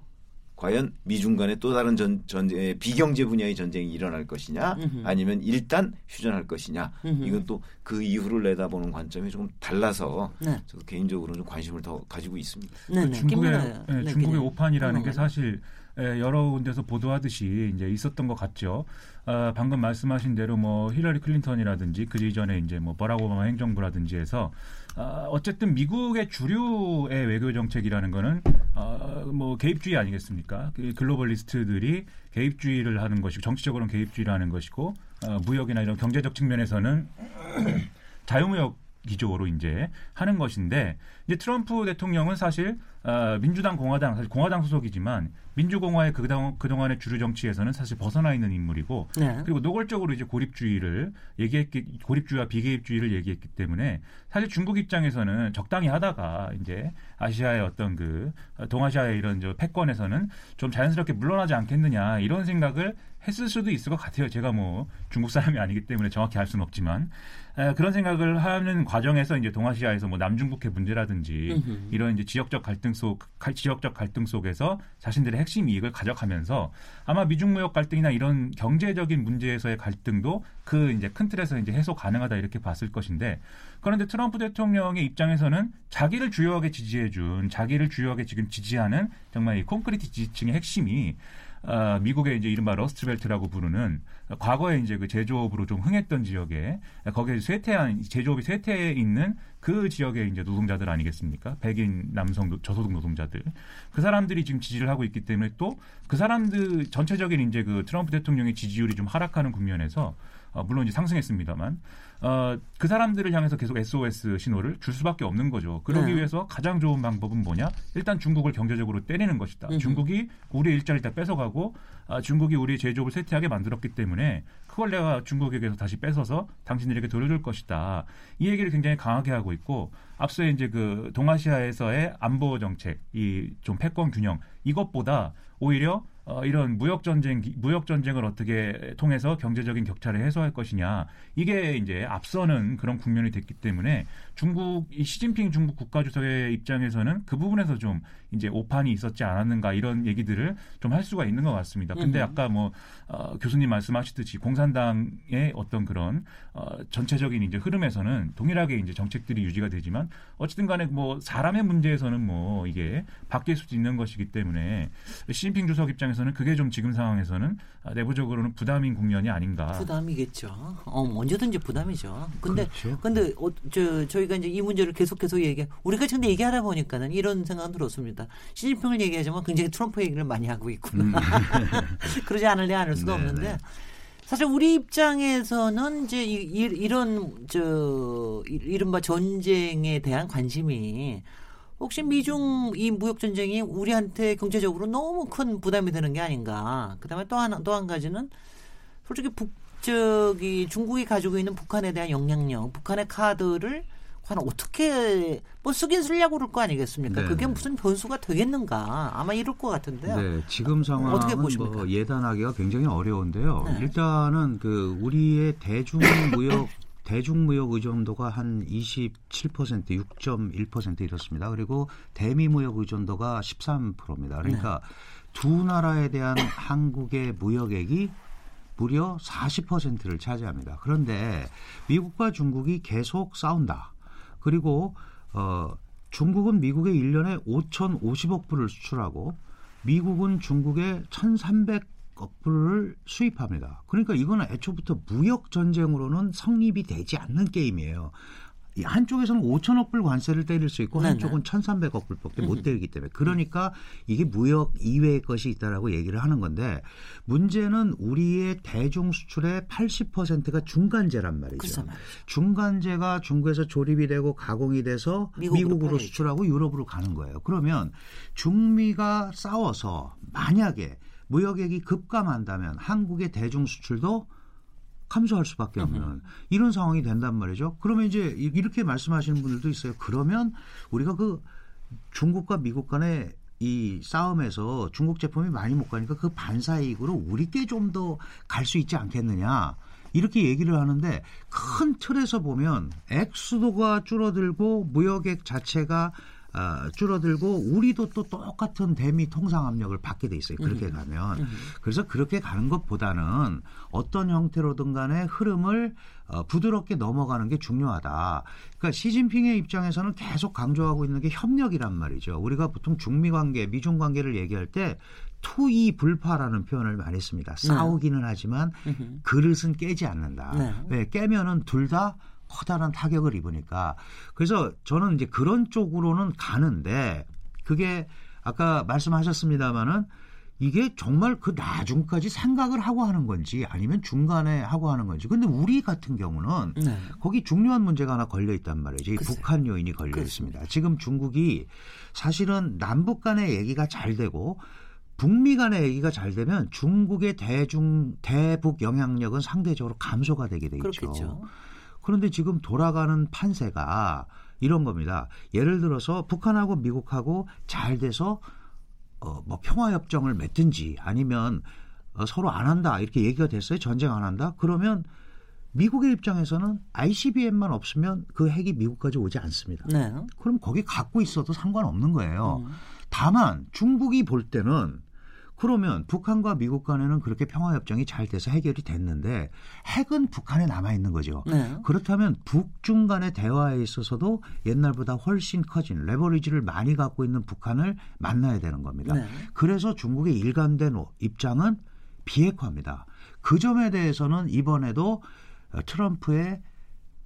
과연 미중 간에 또 다른 전, 전쟁, 비경제 분야의 전쟁이 일어날 것이냐 음흠. 아니면 일단 휴전할 것이냐 음흠. 이건 또 그 이후를 내다보는 관점이 조금 달라서 네. 저도 개인적으로는 좀 관심을 더 가지고 있습니다. 네, 네. 중국의 김민아, 예, 네, 중국의. 오판이라는 게 설명을. 사실 예, 여러 군데서 보도하듯이 이제 있었던 것 같죠. 아, 방금 말씀하신 대로 뭐 힐러리 클린턴이라든지 그 이전에 이제 뭐 버락 오바마 행정부라든지 해서 아, 어쨌든 미국의 주류의 외교 정책이라는 거는 아, 뭐 개입주의 아니겠습니까? 그 globalist들이 개입주의를 하는 것이고 정치적으로는 개입주의를 하는 것이고 어, 무역이나 이런 경제적 측면에서는 자유무역 기조로 이제 하는 것인데 이제 트럼프 대통령은 사실 어, 민주당 공화당 사실 공화당 소속이지만 민주공화의 그동 그동안의 주류 정치에서는 사실 벗어나 있는 인물이고 네. 그리고 노골적으로 이제 고립주의를 얘기했기 고립주의와 비개입주의를 얘기했기 때문에 사실 중국 입장에서는 적당히 하다가 이제 아시아의 어떤 그 어, 동아시아의 이런 저 패권에서는 좀 자연스럽게 물러나지 않겠느냐 이런 생각을 했을 수도 있을 것 같아요. 제가 뭐 중국 사람이 아니기 때문에 정확히 알 수는 없지만 에, 그런 생각을 하는 과정에서 이제 동아시아에서 뭐 남중국해 문제라든지 음흠. 이런 이제 지역적 갈등 속 가- 지역적 갈등 속에서 자신들의 핵심 이익을 가져가면서 아마 미중 무역 갈등이나 이런 경제적인 문제에서의 갈등도 그 이제 큰 틀에서 이제 해소 가능하다 이렇게 봤을 것인데 그런데 트럼프 대통령의 입장에서는 자기를 주요하게 지지해준 자기를 주요하게 지금 지지하는 정말 이 콘크리트 지지층의 핵심이 어, 미국의 이제 이른바 러스트벨트라고 부르는 어, 과거에 이제 그 제조업으로 좀 흥했던 지역에 어, 거기에 쇠퇴한 제조업이 쇠퇴해 있는 그 지역의 이제 노동자들 아니겠습니까? 백인 남성 노- 저소득 노동자들 그 사람들이 지금 지지를 하고 있기 때문에 또 그 사람들 전체적인 이제 그 트럼프 대통령의 지지율이 좀 하락하는 국면에서 어, 물론 이제 상승했습니다만 어, 그 사람들을 향해서 계속 SOS 신호를 줄 수밖에 없는 거죠. 그러기 네. 위해서 가장 좋은 방법은 뭐냐? 일단 중국을 경제적으로 때리는 것이다. 음흠. 중국이 우리의 일자리를 다 뺏어가고 아, 중국이 우리의 제조업을 쇠퇴하게 만들었기 때문에 그걸 내가 중국에게서 다시 뺏어서 당신들에게 돌려줄 것이다. 이 얘기를 굉장히 강하게 하고 있고 앞서 이제 그 동아시아에서의 안보 정책, 이 좀 패권 균형 이것보다 오히려 어, 이런 무역 전쟁 무역 전쟁을 어떻게 통해서 경제적인 격차를 해소할 것이냐 이게 이제 앞서는 그런 국면이 됐기 때문에 중국 이 시진핑 중국 국가주석의 입장에서는 그 부분에서 좀 이제 오판이 있었지 않았는가 이런 얘기들을 좀 할 수가 있는 것 같습니다. 근데. 아까 뭐 어, 교수님 말씀하셨듯이 공산당의 어떤 그런 어, 전체적인 이제 흐름에서는 동일하게 이제 정책들이 유지가 되지만 어쨌든 간에 뭐 사람의 문제에서는 뭐 이게 바뀔 수도 있는 것이기 때문에 시진핑 주석 입장에서는 그게 좀 지금 상황에서는 아, 내부적으로는 부담인 국면이 아닌가. 부담이겠죠. 어, 언제든지 부담이죠. 근데 그렇죠. 근데 어, 저 저희가 이제 이 문제를 계속해서 얘기 우리가 지금 얘기하다 보니까는 이런 생각은 들었습니다. 시진핑을 얘기하지만 굉장히 트럼프 얘기를 많이 하고 있구나. 그러지 않을래 않을 수도 음. 네, 없는데 네. 사실 우리 입장에서는 이제 이, 이- 이런 저 이- 이른바 전쟁에 대한 관심이 혹시 미중 이 무역 전쟁이 우리한테 경제적으로 너무 큰 부담이 되는 게 아닌가. 그다음에 또 하나 또 한 가지는 솔직히 북 저기 중국이 가지고 있는 북한에 대한 영향력, 북한의 카드를 과연 어떻게 뭐 쓰긴 쓰려고 그럴 거 아니겠습니까? 네, 그게 네. 무슨 변수가 되겠는가? 아마 이럴 것 같은데요. 네, 지금 어떻게 상황은 보십니까? 뭐 예단하기가 굉장히 어려운데요. 네. 일단은 그 우리의 대중무역 대중무역 의존도가 한 27% 6.1% 이렇습니다. 그리고 대미무역 의존도가 13%입니다. 그러니까 두 나라에 대한 한국의 무역액이 무려 40%를 차지합니다. 그런데 미국과 중국이 계속 싸운다. 그리고 어 중국은 미국에 1년에 5,050억 불을 수출하고 미국은 중국에 1,300억 불을 수입합니다. 그러니까 이거는 애초부터 무역 전쟁으로는 성립이 되지 않는 게임이에요. 이 한쪽에서는 5천억 불 관세를 때릴 수 있고 네네. 한쪽은 1,300억 불밖에 못 때리기 때문에 그러니까 이게 무역 이외의 것이 있다라고 얘기를 하는 건데 문제는 우리의 대중 수출의 80%가 중간재란 말이죠. 글쎄 말이죠. 중간재가 중국에서 조립이 되고 가공이 돼서 미국으로 미국으로. 수출하고 유럽으로 가는 거예요. 그러면 중미가 싸워서 만약에 무역액이 급감한다면 한국의 대중 수출도 감소할 수밖에 없는 이런 상황이 된단 말이죠. 그러면 이제 이- 이렇게 말씀하시는 분들도 있어요. 그러면 우리가 그 중국과 미국 간의 이 싸움에서 중국 제품이 많이 못 가니까 그 반사 이익으로 우리께 좀 더 갈 수 있지 않겠느냐. 이렇게 얘기를 하는데 큰 틀에서 보면 액수도가 줄어들고 무역액 자체가 아, 줄어들고 우리도 또 똑같은 대미 통상 압력을 받게 돼 있어요. 그렇게 가면. 그래서 그렇게 가는 것보다는 어떤 형태로든 간에 흐름을 어, 부드럽게 넘어가는 게 중요하다. 그러니까 시진핑의 입장에서는 계속 강조하고 있는 게 협력이란 말이죠. 우리가 보통 중미 관계, 미중 관계를 얘기할 때 투이 불파라는 표현을 많이 씁니다. 싸우기는 하지만 그릇은 깨지 않는다. 네. 왜 깨면은 둘다 커다란 타격을 입으니까 그래서 저는 이제 그런 쪽으로는 가는데 그게 아까 말씀하셨습니다마는 이게 정말 그 나중까지 생각을 하고 하는 건지 아니면 중간에 하고 하는 건지 근데 우리 같은 경우는 네. 거기 중요한 문제가 하나 걸려 있단 말이죠. 북한 요인이 걸려 있습니다. 지금 중국이 사실은 남북 간의 얘기가 잘 되고 북미 간의 얘기가 잘 되면 중국의 대중 대북 영향력은 상대적으로 감소가 되게 돼 있죠. 그렇겠죠. 그런데 지금 돌아가는 판세가 이런 겁니다. 예를 들어서 북한하고 미국하고 잘 돼서 어, 뭐 평화협정을 맺든지 아니면 어, 서로 안 한다 이렇게 얘기가 됐어요. 전쟁 안 한다. 그러면 미국의 입장에서는 ICBM만 없으면 그 핵이 미국까지 오지 않습니다. 네. 그럼 거기 갖고 있어도 상관없는 거예요. 음. 다만 중국이 볼 때는 그러면 북한과 미국 간에는 그렇게 평화협정이 잘 돼서 해결이 됐는데 핵은 북한에 남아 있는 거죠. 네. 그렇다면 북중 간의 대화에 있어서도 옛날보다 훨씬 커진 레버리지를 많이 갖고 있는 북한을 만나야 되는 겁니다. 네. 그래서 중국의 일관된 입장은 비핵화입니다. 그 점에 대해서는 이번에도 어, 트럼프의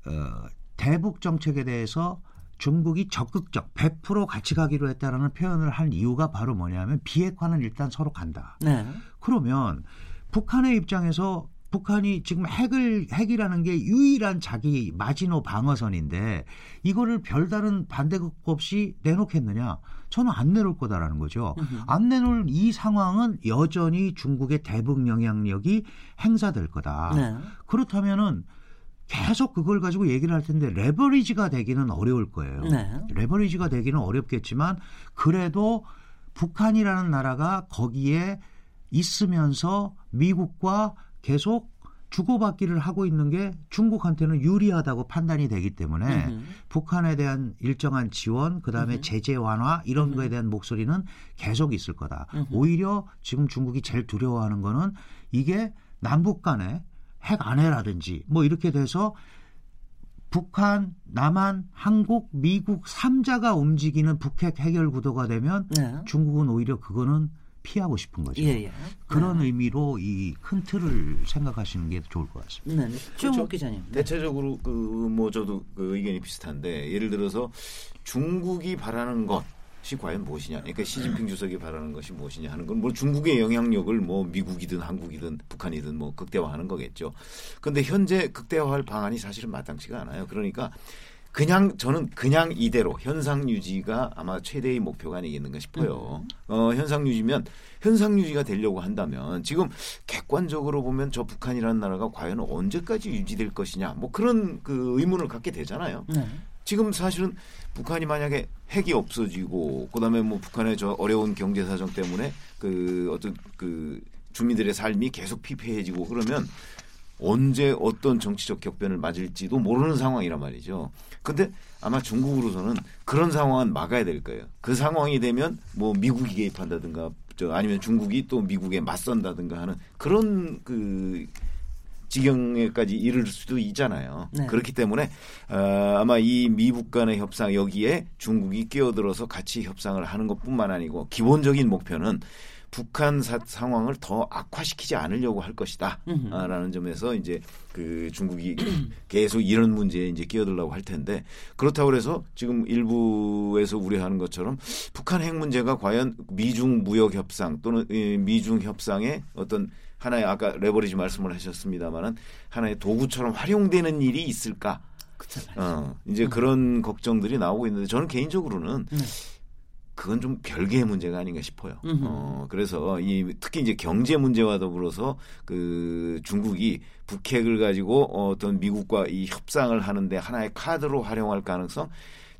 어, 대북 정책에 대해서 중국이 적극적 100% 같이 가기로 했다라는 표현을 한 이유가 바로 뭐냐면 비핵화는 일단 서로 간다. 네. 그러면 북한의 입장에서 북한이 지금 핵을 핵이라는 게 유일한 자기 마지노 방어선인데 이거를 별다른 반대급 없이 내놓겠느냐? 저는 안 내놓을 거다라는 거죠. 안 내놓을 이 상황은 여전히 중국의 대북 영향력이 행사될 거다. 네. 그렇다면은 계속 그걸 가지고 얘기를 할 텐데 레버리지가 되기는 어려울 거예요. 네. 레버리지가 되기는 어렵겠지만 그래도 북한이라는 나라가 거기에 있으면서 미국과 계속 주고받기를 하고 있는 게 중국한테는 유리하다고 판단이 되기 때문에 음흠. 북한에 대한 일정한 지원, 그 다음에 음흠. 제재 완화 이런 거에 대한 목소리는 계속 있을 거다. 오히려 지금 중국이 제일 두려워하는 거는 이게 남북 간에 핵 안해라든지 뭐 이렇게 돼서 북한, 남한, 한국, 미국 3자가 움직이는 북핵 해결 구도가 되면 네. 중국은 오히려 그거는 피하고 싶은 거죠. 예, 예. 그런 의미로 이 큰 틀을 생각하시는 게 좋을 것 같습니다. 네. 네. 기자님. 네. 대체적으로 그 뭐 저도 그 의견이 비슷한데 예를 들어서 중국이 바라는 것 이 과연 무엇이냐? 그러니까 시진핑 주석이 바라는 것이 무엇이냐 하는 건 뭐 중국의 영향력을 뭐 미국이든 한국이든 북한이든 뭐 극대화하는 거겠죠. 그런데 현재 극대화할 방안이 사실은 마땅치가 않아요. 그러니까 그냥 저는 그냥 이대로 현상 유지가 아마 최대의 목표가 아니겠는가 싶어요. 어, 현상 유지면 현상 유지가 되려고 한다면 지금 객관적으로 보면 저 북한이라는 나라가 과연 언제까지 유지될 것이냐 뭐 그런 그 의문을 갖게 되잖아요. 네. 지금 사실은 북한이 만약에 핵이 없어지고 그다음에 뭐 북한의 저 어려운 경제 사정 때문에 그 어떤 그 주민들의 삶이 계속 피폐해지고 그러면 언제 어떤 정치적 격변을 맞을지도 모르는 상황이란 말이죠. 근데 아마 중국으로서는 그런 상황은 막아야 될 거예요. 그 상황이 되면 뭐 미국이 개입한다든가 저 아니면 중국이 또 미국에 맞선다든가 하는 그런 그 지경에까지 이를 수도 있잖아요. 네. 그렇기 때문에 어, 아마 이 미북 간의 협상 여기에 중국이 끼어들어서 같이 협상을 하는 것뿐만 아니고 기본적인 목표는 북한 사, 상황을 더 악화시키지 않으려고 할 것이다. 음흠. 아, 라는 점에서 이제 그 중국이 계속 이런 문제에 이제 끼어들려고 할 텐데 그렇다고 그래서 지금 일부에서 우려하는 것처럼 북한 핵 문제가 과연 미중 무역 협상 또는 이 미중 협상의 어떤 하나의 아까 레버리지 말씀을 하셨습니다마는 하나의 도구처럼 활용되는 일이 있을까? 어, 이제 그런 걱정들이 나오고 있는데 저는 개인적으로는 네. 그건 좀 별개의 문제가 아닌가 싶어요. 음흠. 어, 그래서 이 특히 이제 경제 문제와 더불어서 그 중국이 북핵을 가지고 어떤 미국과 이 협상을 하는데 하나의 카드로 활용할 가능성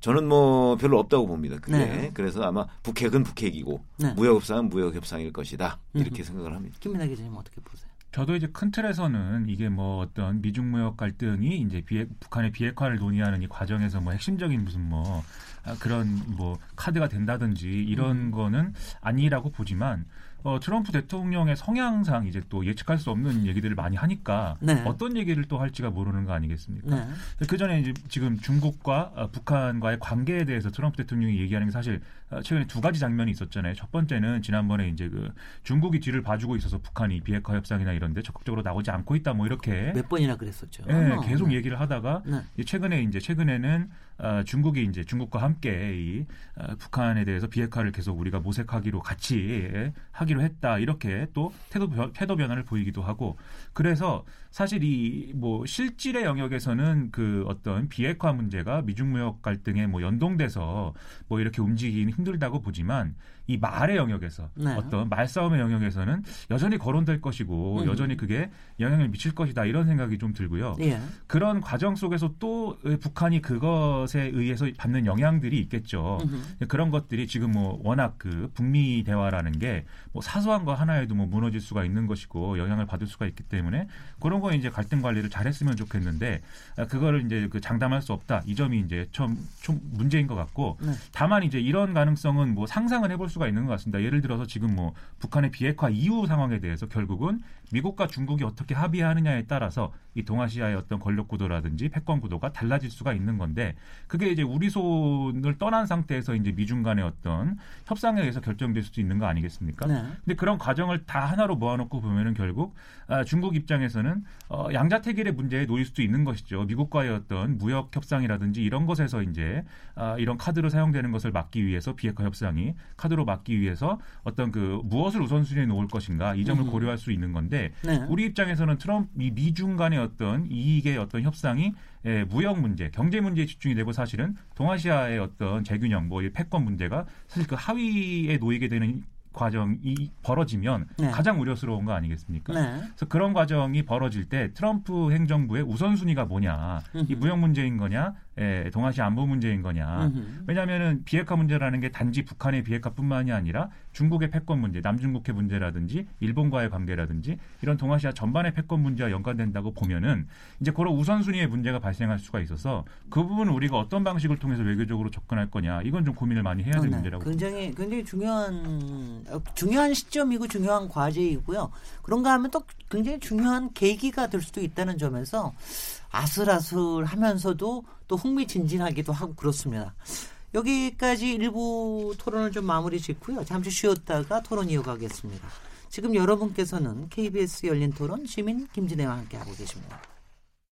저는 뭐 별로 없다고 봅니다. 그게 네. 그래서 아마 북핵은 북핵이고 네. 무역 협상은 무역 협상일 것이다 이렇게 생각을 합니다. 김민아 기자님 어떻게 보세요? 저도 이제 큰 틀에서는 이게 뭐 어떤 미중 무역 갈등이 이제 비핵, 북한의 비핵화를 논의하는 이 과정에서 뭐 핵심적인 무슨 뭐 아, 그런 뭐 카드가 된다든지 이런 음. 거는 아니라고 보지만 어, 트럼프 대통령의 성향상 이제 또 예측할 수 없는 얘기들을 많이 하니까 네. 어떤 얘기를 또 할지가 모르는 거 아니겠습니까? 네. 그 전에 이제 지금 중국과 어, 북한과의 관계에 대해서 트럼프 대통령이 얘기하는 게 사실 어, 최근에 두 가지 장면이 있었잖아요. 첫 번째는 지난번에 이제 그 중국이 뒤를 봐주고 있어서 북한이 비핵화 협상이나 이런데 적극적으로 나오지 않고 있다 뭐 이렇게 몇 번이나 그랬었죠. 예, 어, 계속 네. 얘기를 하다가 네. 최근에 이제 최근에는 어, 중국이 이제 중국과 함께 이 어, 북한에 대해서 비핵화를 계속 우리가 모색하기로 같이 예, 하기로 했다. 이렇게 또 태도 변- 태도 변화를 보이기도 하고. 그래서 사실 이 뭐 실질의 영역에서는 그 어떤 비핵화 문제가 미중 무역 갈등에 뭐 연동돼서 뭐 이렇게 움직이기는 힘들다고 보지만 이 말의 영역에서 네. 어떤 말싸움의 영역에서는 여전히 거론될 것이고 음. 여전히 그게 영향을 미칠 것이다 이런 생각이 좀 들고요. 예. 그런 과정 속에서 또 북한이 그것에 의해서 받는 영향들이 있겠죠. 음흠. 그런 것들이 지금 뭐 워낙 그 북미 대화라는 게 뭐 사소한 거 하나에도 뭐 무너질 수가 있는 것이고 영향을 받을 수가 있기 때문에 그런 거 이제 갈등 관리를 잘했으면 좋겠는데 아, 그거를 이제 그 장담할 수 없다. 이 점이 이제 좀, 좀 문제인 것 같고 네. 다만 이제 이런 가능성은 뭐 상상을 해볼 수가 있는 것 같습니다. 예를 들어서 지금 뭐 북한의 비핵화 이후 상황에 대해서 결국은 미국과 중국이 어떻게 합의하느냐에 따라서 이 동아시아의 어떤 권력 구도라든지 패권 구도가 달라질 수가 있는 건데 그게 이제 우리 손을 떠난 상태에서 이제 미중 간의 어떤 협상에 의해서 결정될 수도 있는 거 아니겠습니까? 네. 근데 그런 과정을 다 하나로 모아놓고 보면은 결국 아, 중국 입장에서는 어, 양자택일의 문제에 놓일 수도 있는 것이죠. 미국과의 어떤 무역 협상이라든지 이런 것에서 이제 아, 이런 카드로 사용되는 것을 막기 위해서 비핵화 협상이 카드로 막기 위해서 어떤 그 무엇을 우선순위에 놓을 것인가 이 점을 음. 고려할 수 있는 건데 네. 우리 입장에서는 트럼프 이 미중 간의 어떤 이익의 어떤 협상이 에, 무역 문제, 경제 문제에 집중이 되고 사실은 동아시아의 어떤 재균형, 뭐이 패권 문제가 사실 그 하위에 놓이게 되는 과정이 벌어지면 네. 가장 우려스러운 거 아니겠습니까? 네. 그래서 그런 과정이 벌어질 때 트럼프 행정부의 우선순위가 뭐냐, 이 음흠. 무역 문제인 거냐, 에, 동아시아 안보 문제인 거냐. 음흠. 왜냐하면은 비핵화 문제라는 게 단지 북한의 비핵화뿐만이 아니라 중국의 패권 문제, 남중국해 문제라든지 일본과의 관계라든지 이런 동아시아 전반의 패권 문제와 연관된다고 보면은 이제 그런 우선순위의 문제가 발생할 수가 있어서 그 부분은 우리가 어떤 방식을 통해서 외교적으로 접근할 거냐 이건 좀 고민을 많이 해야 될 네. 문제라고 굉장히 굉장히 중요한 어, 중요한 시점이고 중요한 과제이고요. 그런가 하면 또 굉장히 중요한 계기가 될 수도 있다는 점에서 아슬아슬하면서도 또 흥미진진하기도 하고 그렇습니다. 여기까지 일부 토론을 좀 마무리 짓고요. 잠시 쉬었다가 토론 이어가겠습니다. 지금 여러분께서는 KBS 열린 토론 시민 김진애와 함께하고 계십니다.